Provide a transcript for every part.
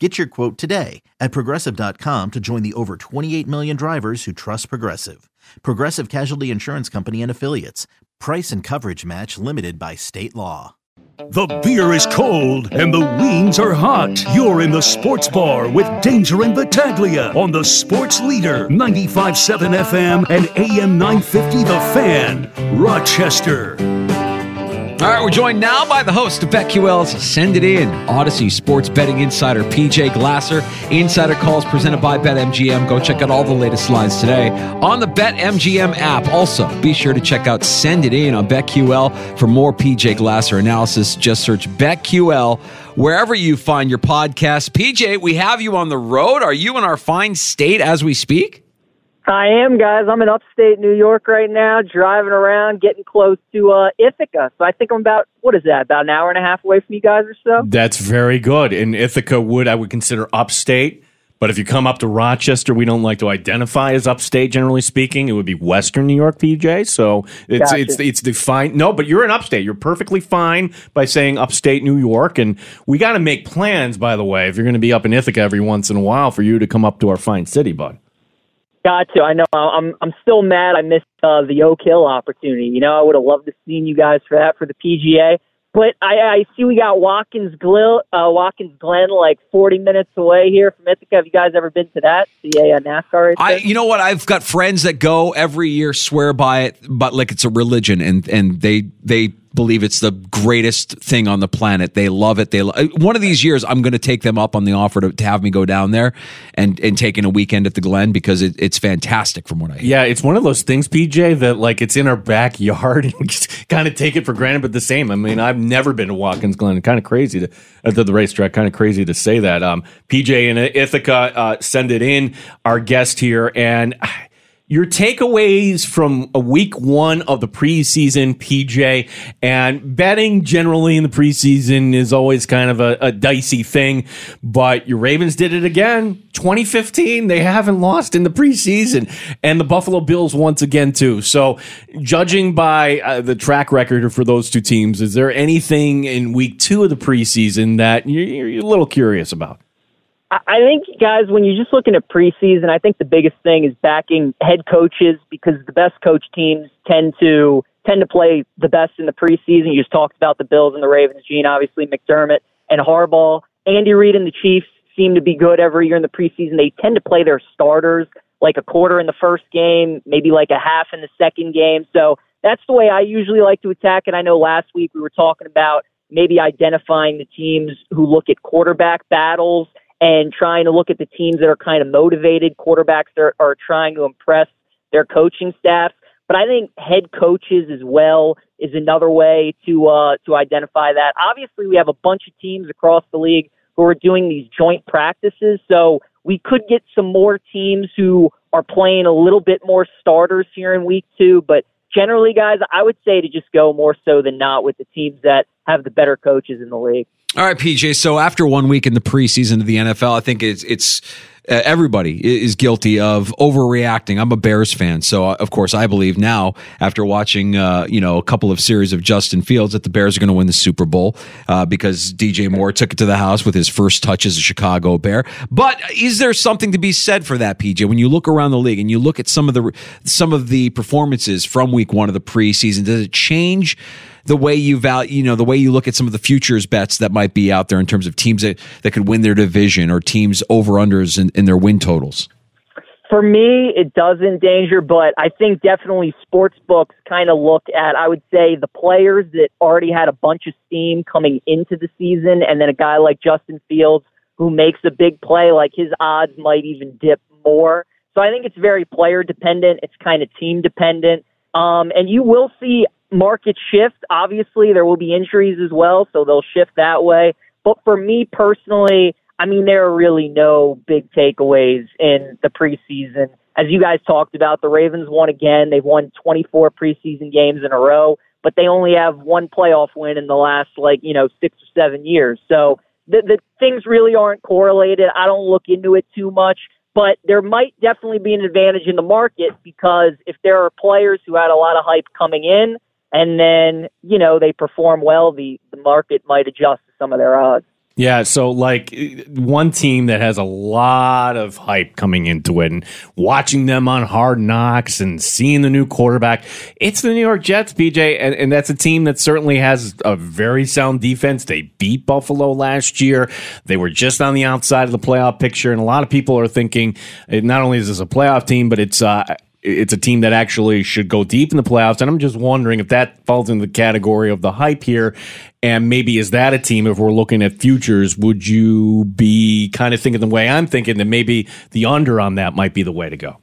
Get your quote today at progressive.com to join the over 28 million drivers who trust Progressive. Progressive Casualty Insurance Company and Affiliates. Price and coverage match limited by state law. The beer is cold and the wings are hot. You're in the sports bar with Danger and Battaglia on the Sports Leader 95.7 FM and AM 950 The Fan, Rochester. All right, we're joined now by the host of BetQL's Send It In, Audacy Sports Betting Insider PJ Glasser. Insider calls presented by BetMGM. Go check out all the latest lines today on the BetMGM app. Also, be sure to check out Send It In on BetQL for more PJ Glasser analysis. Just search BetQL wherever you find your podcast. PJ, we have you on the road. Are you in our fine state as we speak? I am, guys. I'm in upstate New York right now, driving around, getting close to uh, Ithaca. So I think I'm about what is that? About an hour and a half away from you guys or so. That's very good. And Ithaca would I would consider upstate. But if you come up to Rochester, we don't like to identify as upstate. Generally speaking, it would be Western New York, PJ. So it's Gotcha. it's it's defined. No, but you're in upstate. You're perfectly fine by saying upstate New York. And we got to make plans, by the way, if you're going to be up in Ithaca every once in a while, for you to come up to our fine city, bud. Got to. I know. I'm. I'm still mad. I missed uh, the Oak Hill opportunity. You know, I would have loved to seen you guys for that for the PGA. But I, I see we got Watkins Glen, uh, Watkins Glen, like 40 minutes away here from Ithaca. Have you guys ever been to that? A uh, NASCAR race? I, you know what? I've got friends that go every year, swear by it, but like it's a religion, and and they they believe it's the greatest thing on the planet. They love it. They lo- one of these years, I'm going to take them up on the offer to, to have me go down there and and take in a weekend at the Glen because it, it's fantastic from what I hear. Yeah, it's one of those things, PJ, that like it's in our backyard and just kind of take it for granted, but the same. I mean, I've never been to Watkins Glen. Kind of crazy to uh, to the racetrack. Kind of crazy to say that. Um, PJ and Ithaca, uh, send it in. Our guest here and. uh, Your takeaways from a week one of the preseason, PJ, and betting generally in the preseason is always kind of a, a dicey thing. But your Ravens did it again. 2015, they haven't lost in the preseason, and the Buffalo Bills once again too. So, judging by uh, the track record for those two teams, is there anything in week two of the preseason that you're, you're a little curious about? I think, guys, when you're just looking at preseason, I think the biggest thing is backing head coaches because the best coach teams tend to tend to play the best in the preseason. You just talked about the Bills and the Ravens, Gene, obviously McDermott and Harbaugh. Andy Reid and the Chiefs seem to be good every year in the preseason. They tend to play their starters like a quarter in the first game, maybe like a half in the second game. So that's the way I usually like to attack it. I know last week we were talking about maybe identifying the teams who look at quarterback battles and trying to look at the teams that are kind of motivated, quarterbacks that are, are trying to impress their coaching staffs. But I think head coaches as well is another way to uh, to identify that. Obviously, we have a bunch of teams across the league who are doing these joint practices, so we could get some more teams who are playing a little bit more starters here in week two. But generally, guys, I would say to just go more so than not with the teams that have the better coaches in the league. All right, PJ. So after one week in the preseason of the NFL, I think it's it's everybody is guilty of overreacting. I'm a Bears fan, so uh, of course I believe now after watching uh, you know a couple of series of Justin Fields that the Bears are going to win the Super Bowl uh, because DJ Moore took it to the house with his first touch as a Chicago Bear. But is there something to be said for that, PJ? When you look around the league and you look at some of the some of the performances from Week One of the preseason, does it change? The way you value, you know, the way you look at some of the futures bets that might be out there in terms of teams that, that could win their division or teams over unders in, in their win totals? For me, it does endanger, but I think definitely sports books kind of look at, I would say, the players that already had a bunch of steam coming into the season, and then a guy like Justin Fields who makes a big play, like his odds might even dip more. So I think it's very player dependent. It's kind of team dependent. Um, and you will see market shift. Obviously, there will be injuries as well, so they'll shift that way. But for me personally, I mean, there are really no big takeaways in the preseason. As you guys talked about, the Ravens won again. They've won 24 preseason games in a row, but they only have one playoff win in the last, like, you know, six or seven years. So the, the things really aren't correlated. I don't look into it too much, but there might definitely be an advantage in the market because if there are players who had a lot of hype coming in and then, you know, they perform well, the, the market might adjust some of their odds. Yeah, so like one team that has a lot of hype coming into it and watching them on hard knocks and seeing the new quarterback, it's the New York Jets, PJ, and, and that's a team that certainly has a very sound defense. They beat Buffalo last year. They were just on the outside of the playoff picture, and a lot of people are thinking not only is this a playoff team, but it's uh, it's a team that actually should go deep in the playoffs. And I'm just wondering if that falls in the category of the hype here. And maybe is that a team, if we're looking at futures, would you be kind of thinking the way I'm thinking that maybe the under on that might be the way to go?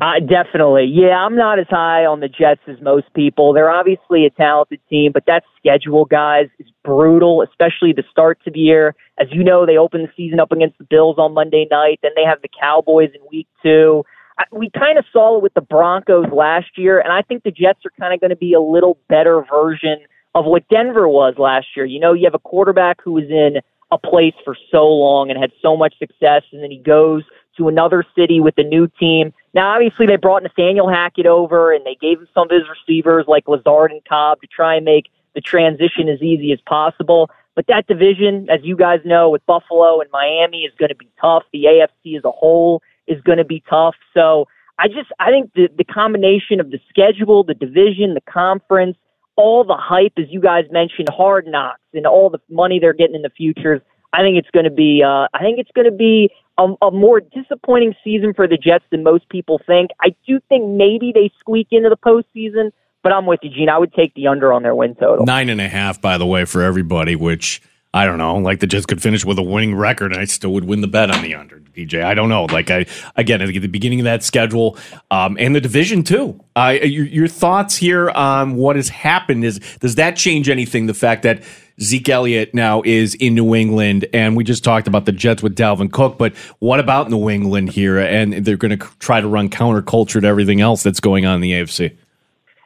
Uh, definitely. Yeah, I'm not as high on the Jets as most people. They're obviously a talented team, but that schedule, guys, is brutal, especially the start to the year. As you know, they open the season up against the Bills on Monday night. Then they have the Cowboys in week two we kind of saw it with the Broncos last year, and I think the Jets are kind of going to be a little better version of what Denver was last year. You know, you have a quarterback who was in a place for so long and had so much success, and then he goes to another city with a new team. Now, obviously, they brought Nathaniel Hackett over, and they gave him some of his receivers like Lazard and Cobb to try and make the transition as easy as possible. But that division, as you guys know, with Buffalo and Miami, is going to be tough. The AFC as a whole is going to be tough. So I just I think the the combination of the schedule, the division, the conference, all the hype, as you guys mentioned, hard knocks, and all the money they're getting in the futures. I think it's going to be uh, I think it's going to be a, a more disappointing season for the Jets than most people think. I do think maybe they squeak into the postseason, but I'm with you, Gene. I would take the under on their win total. Nine and a half, by the way, for everybody, which I don't know. Like the Jets could finish with a winning record, and I still would win the bet on the under. DJ, I don't know. Like I again, at the beginning of that schedule, um, and the division too. Uh, your, your thoughts here on what has happened is does that change anything? The fact that Zeke Elliott now is in New England, and we just talked about the Jets with Dalvin Cook, but what about New England here? And they're going to try to run counterculture to everything else that's going on in the AFC.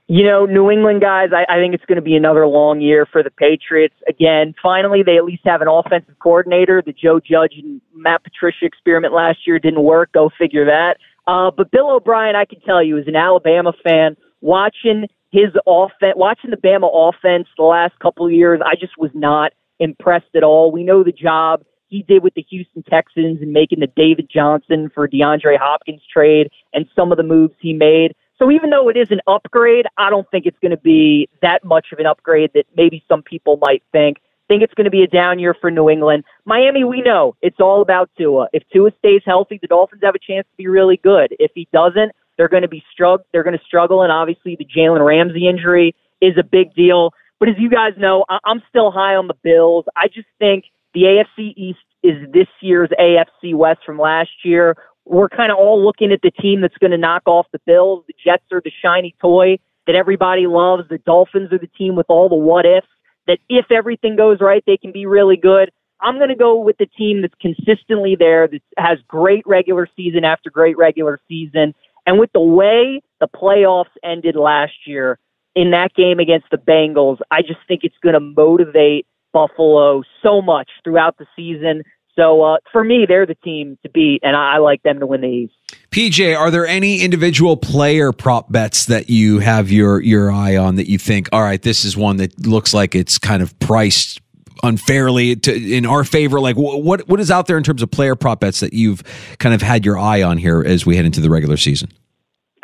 You know, New England guys, I, I think it's going to be another long year for the Patriots. Again, finally, they at least have an offensive coordinator. The Joe Judge and Matt Patricia experiment last year didn't work. Go figure that. Uh, but Bill O'Brien, I can tell you, as an Alabama fan, watching his offense, watching the Bama offense the last couple of years, I just was not impressed at all. We know the job he did with the Houston Texans and making the David Johnson for DeAndre Hopkins trade and some of the moves he made. So even though it is an upgrade, I don't think it's going to be that much of an upgrade that maybe some people might think. Think it's going to be a down year for New England. Miami, we know it's all about Tua. If Tua stays healthy, the Dolphins have a chance to be really good. If he doesn't, they're going to be struggle. They're going to struggle, and obviously the Jalen Ramsey injury is a big deal. But as you guys know, I- I'm still high on the Bills. I just think the AFC East is this year's AFC West from last year we're kind of all looking at the team that's going to knock off the Bills. The Jets are the shiny toy that everybody loves. The Dolphins are the team with all the what ifs that if everything goes right, they can be really good. I'm going to go with the team that's consistently there, that has great regular season after great regular season. And with the way the playoffs ended last year in that game against the Bengals, I just think it's going to motivate Buffalo so much throughout the season. So uh, for me, they're the team to beat, and I, I like them to win the East. PJ, are there any individual player prop bets that you have your your eye on that you think, all right, this is one that looks like it's kind of priced unfairly to, in our favor? Like, what what is out there in terms of player prop bets that you've kind of had your eye on here as we head into the regular season?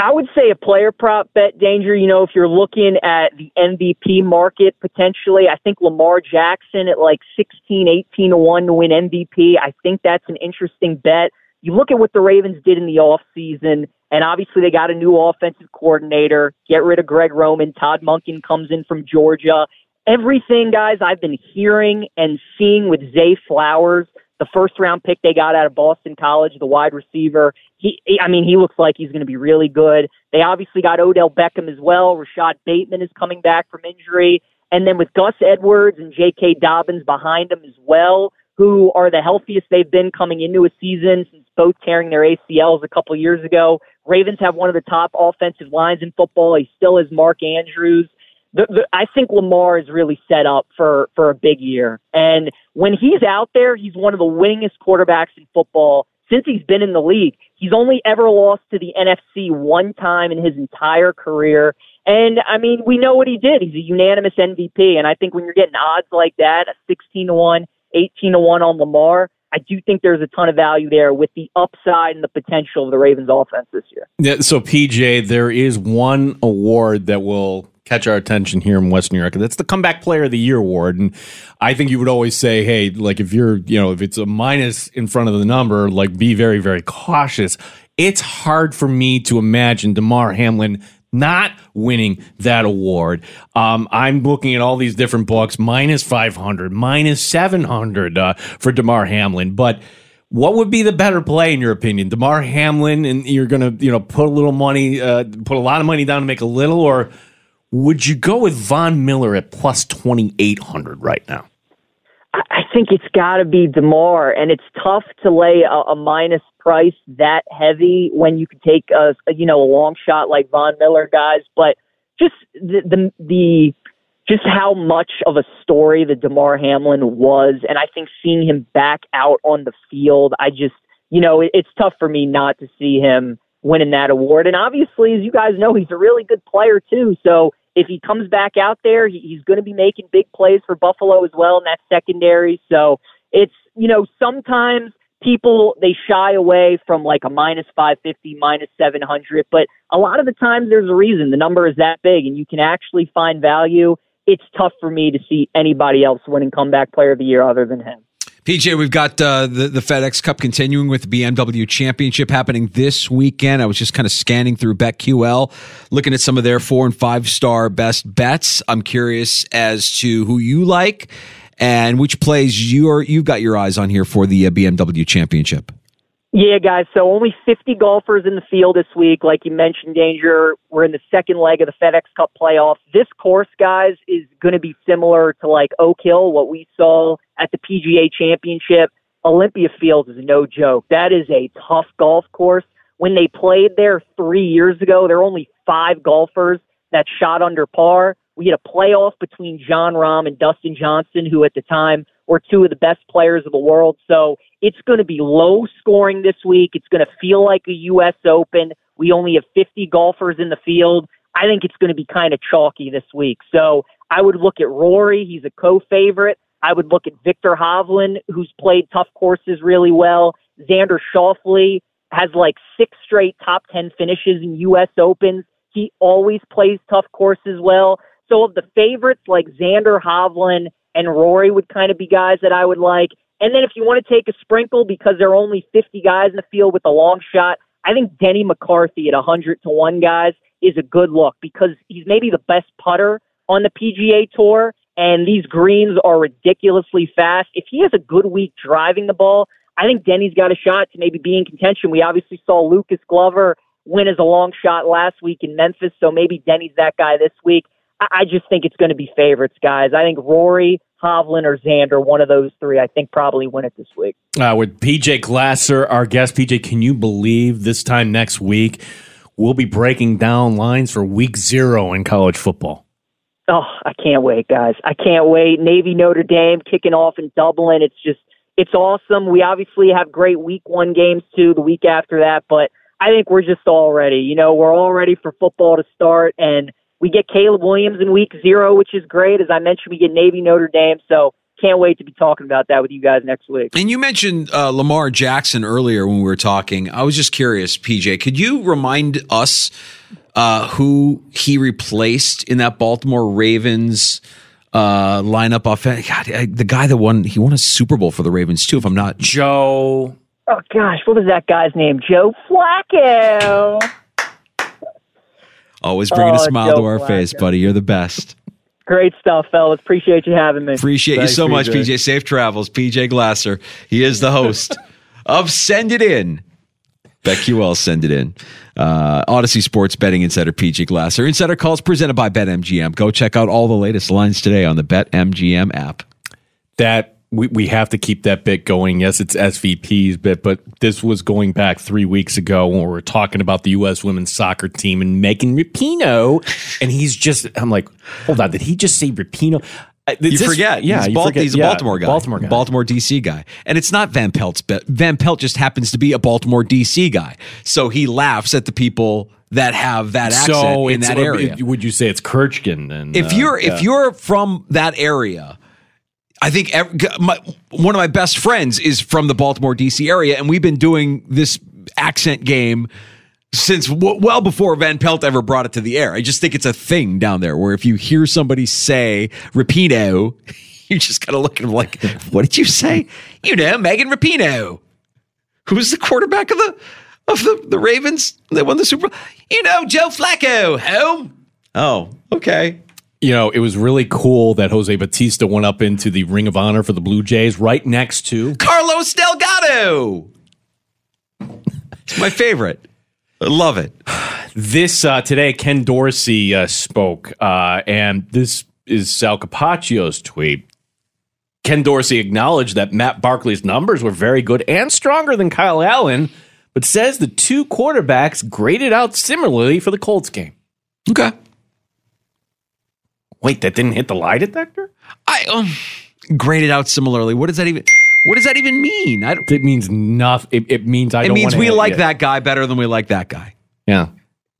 I would say a player prop bet danger. You know, if you're looking at the MVP market potentially, I think Lamar Jackson at like 16, 18 to 1 to win MVP. I think that's an interesting bet. You look at what the Ravens did in the offseason, and obviously they got a new offensive coordinator, get rid of Greg Roman. Todd Monken comes in from Georgia. Everything, guys, I've been hearing and seeing with Zay Flowers the first round pick they got out of Boston College, the wide receiver. He, I mean, he looks like he's going to be really good. They obviously got Odell Beckham as well. Rashod Bateman is coming back from injury. And then with Gus Edwards and J.K. Dobbins behind him as well, who are the healthiest they've been coming into a season since both tearing their ACLs a couple years ago. Ravens have one of the top offensive lines in football. He still is Mark Andrews the, the, I think Lamar is really set up for for a big year. And when he's out there, he's one of the winningest quarterbacks in football since he's been in the league. He's only ever lost to the NFC one time in his entire career. And I mean, we know what he did. He's a unanimous MVP. And I think when you're getting odds like that, a 16 to 1, 18 to 1 on Lamar, I do think there's a ton of value there with the upside and the potential of the Ravens offense this year. Yeah, so PJ, there is one award that will catch our attention here in West New York. That's the comeback player of the year award. And I think you would always say, hey, like if you're, you know, if it's a minus in front of the number, like be very, very cautious. It's hard for me to imagine Damar Hamlin not winning that award. Um, I'm looking at all these different books, minus 500, minus 700 uh, for Damar Hamlin. But what would be the better play in your opinion, Damar Hamlin, and you're to, you know, put a little money, uh, put a lot of money down to make a little, or would you go with Von Miller at plus 2,800 right now? I think it's got to be Damar, and it's tough to lay a, a minus price that heavy when you could take a, a you know a long shot like Von Miller guys. But just the the, the just how much of a story the Damar Hamlin was, and I think seeing him back out on the field, I just you know it, it's tough for me not to see him winning that award. And obviously, as you guys know, he's a really good player too. So if he comes back out there, he, he's going to be making big plays for Buffalo as well in that secondary. So it's, you know, sometimes people they shy away from like a minus 550 minus 700 but a lot of the times there's a reason. The number is that big and you can actually find value. It's tough for me to see anybody else winning comeback player of the year other than him PJ, we've got uh, the, the FedEx Cup continuing with the BMW Championship happening this weekend. I was just kind of scanning through BetQL, looking at some of their four and five star best bets. I'm curious as to who you like and which plays you are, you've got your eyes on here for the uh, BMW Championship. Yeah, guys. So only 50 golfers in the field this week. Like you mentioned, Danger, we're in the second leg of the FedEx Cup playoff. This course, guys, is going to be similar to like Oak Hill, what we saw at the PGA Championship. Olympia Fields is no joke. That is a tough golf course. When they played there three years ago, there were only five golfers that shot under par. We had a playoff between Jon Rahm and Dustin Johnson, who at the time were two of the best players of the world. So it's going to be low scoring this week. It's going to feel like a U.S. Open. We only have 50 golfers in the field. I think it's going to be kind of chalky this week. So I would look at Rory. He's a co-favorite. I would look at Viktor Hovland, who's played tough courses really well. Xander Schauffele has like six straight top 10 finishes in U.S. Opens. He always plays tough courses well. So of the favorites like Xander Hovland and Rory would kind of be guys that I would like. And then if you want to take a sprinkle because there are only 50 guys in the field with a long shot, I think Denny McCarthy at 100 to 1 guys is a good look because he's maybe the best putter on the PGA Tour, and these greens are ridiculously fast. If he has a good week driving the ball, I think Denny's got a shot to maybe be in contention. We obviously saw Lucas Glover win as a long shot last week in Memphis, so maybe Denny's that guy this week. I just think it's going to be favorites, guys. I think Rory, Hovland, or Xander, one of those three, I think probably win it this week. Uh, with PJ Glasser, our guest, PJ, can you believe this time next week we'll be breaking down lines for week zero in college football? Oh, I can't wait, guys. I can't wait. Navy Notre Dame kicking off in Dublin. It's just, it's awesome. We obviously have great week one games too, the week after that, but I think we're just all ready. You know, we're all ready for football to start and we get Caleb Williams in week zero, which is great. As I mentioned, we get Navy Notre Dame. So can't wait to be talking about that with you guys next week. And you mentioned uh, Lamar Jackson earlier when we were talking. I was just curious, PJ, could you remind us uh, who he replaced in that Baltimore Ravens uh, lineup? Off God, I, the guy that won, he won a Super Bowl for the Ravens too. If I'm not Joe. Oh gosh, what was that guy's name? Joe Flacco. Always bringing Oh, a smile to Joe our face, Flacco. buddy. You're the best. Great stuff, fellas. Appreciate you having me. Appreciate Thanks, you so much, PJ. PJ. Safe travels, PJ Glasser. He is the host of Send It In. BetQL Send It In. Uh, Audacy Sports Betting Insider PJ Glasser. Insider calls presented by BetMGM. Go check out all the latest lines today on the BetMGM app. that we, we have to keep that bit going. Yes, it's SVP's bit, but this was going back three weeks ago when we were talking about the U.S. women's soccer team and Megan Rapinoe. And he's just, I'm like, hold on, did he just say Rapino? Uh, You this- forget. Yeah, he's, Bal- forget. he's a Yeah, Baltimore guy. Baltimore guy. Baltimore DC guy. And it's not Van Pelt's bet. Van Pelt just happens to be a Baltimore DC guy. So he laughs at the people that have that accent so in that area. Would you say it's Kirchgen then? if Uh, you're yeah. if you're from that area i think ev- my, one of my best friends is from the baltimore dc area and we've been doing this accent game since w- well before van pelt ever brought it to the air. I just think it's a thing down there where if you hear somebody say rapino you just gotta look at them like what did you say? You know megan rapinoe who's the quarterback of the of the, the ravens they won the super bowl. You know joe flacco home. Oh okay you know, it was really cool that Jose Bautista went up into the Ring of Honor for the Blue Jays right next to. Carlos Delgado. It's my favorite. I love it. This uh, today, Ken Dorsey uh, spoke, uh, and this is Sal Capaccio's tweet. Ken Dorsey acknowledged that Matt Barkley's numbers were very good and stronger than Kyle Allen, but says the two quarterbacks graded out similarly for the Colts game. Okay. Wait, that didn't hit the lie detector? I um, graded out similarly. What does that even? What does that even mean? I don't, It means nothing. It, it means I it don't means we like yeah. that guy better than we like that guy. Yeah.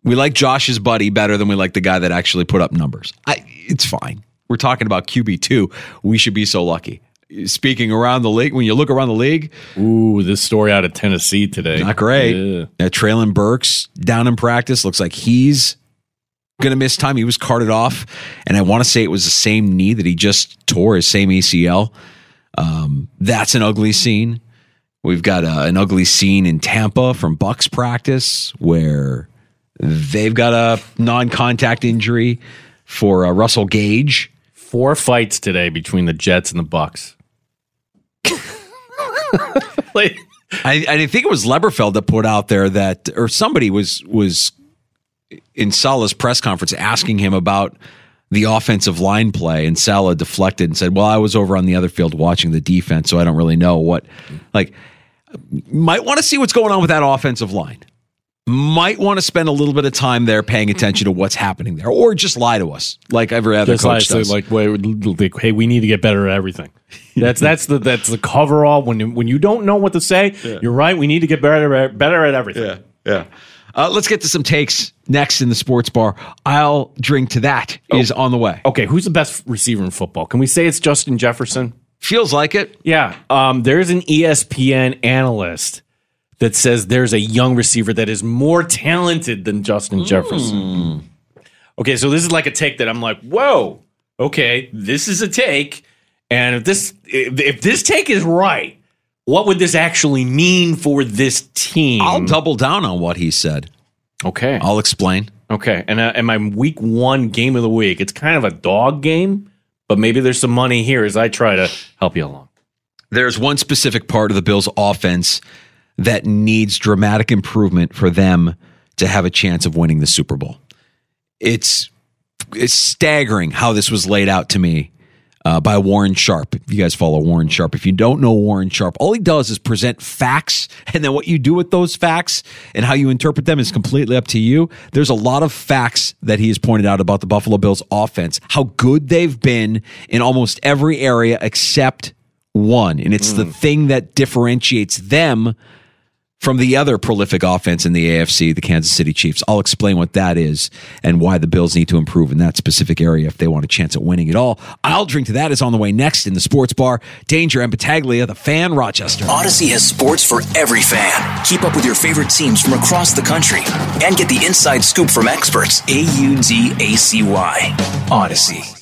We like Josh's buddy better than we like the guy that actually put up numbers. I, it's fine. We're talking about QB two. We should be so lucky. Speaking around the league, when you look around the league, Ooh, this story out of Tennessee today. Not great. Yeah. Uh, Treylon Burks down in practice looks like he's going to miss time. He was carted off, and I want to say it was the same knee that he just tore, his same ACL. Um, that's an ugly scene. We've got uh, an ugly scene in Tampa from Bucs practice where they've got a non-contact injury for uh, Russell Gage. Four fights today between the Jets and the Bucs. like, I, I think it was Leberfeld that put out there that, or somebody was was in Salah's press conference asking him about the offensive line play, and Salah deflected and said, "Well, I was over on the other field watching the defense, so I don't really know what." Like, might want to see what's going on with that offensive line. Might want to spend a little bit of time there paying attention to what's happening there, or just lie to us like every other just like, coach does. like, wait, like, hey, we need to get better at everything. That's that's the that's the cover all. When you, when you don't know what to say, you're right. We need to get better at better at everything. Yeah, yeah. Uh, let's get to some takes next in the sports bar. I'll drink to that. Is on the way. Okay, who's the best receiver in football? Can we say it's Justin Jefferson? Feels like it. Yeah. Um, there's an ESPN analyst that says there's a young receiver that is more talented than Justin Jefferson. Okay, so this is like a take that I'm like, whoa, okay, this is a take. And if this if, if this take is right, what would this actually mean for this team? I'll double down on what he said. Okay. I'll explain. Okay, and uh, and my week one game of the week, it's kind of a dog game, but maybe there's some money here as I try to help you along. There's one specific part of the Bills' offense that needs dramatic improvement for them to have a chance of winning the Super Bowl. It's it's staggering how this was laid out to me uh, by Warren Sharp. If you guys follow Warren Sharp, if you don't know Warren Sharp, all he does is present facts, and then what you do with those facts and how you interpret them is completely up to you. There's a lot of facts that he has pointed out about the Buffalo Bills offense, how good they've been in almost every area except one, and it's the thing that differentiates them from the other prolific offense in the AFC, the Kansas City Chiefs. I'll explain what that is and why the Bills need to improve in that specific area if they want a chance at winning it all. I'll drink to that is on the way next in the sports bar. Danger and Battaglia, the fan Rochester. Audacy has sports for every fan. Keep up with your favorite teams from across the country and get the inside scoop from experts. A U D A C Y. Audacy.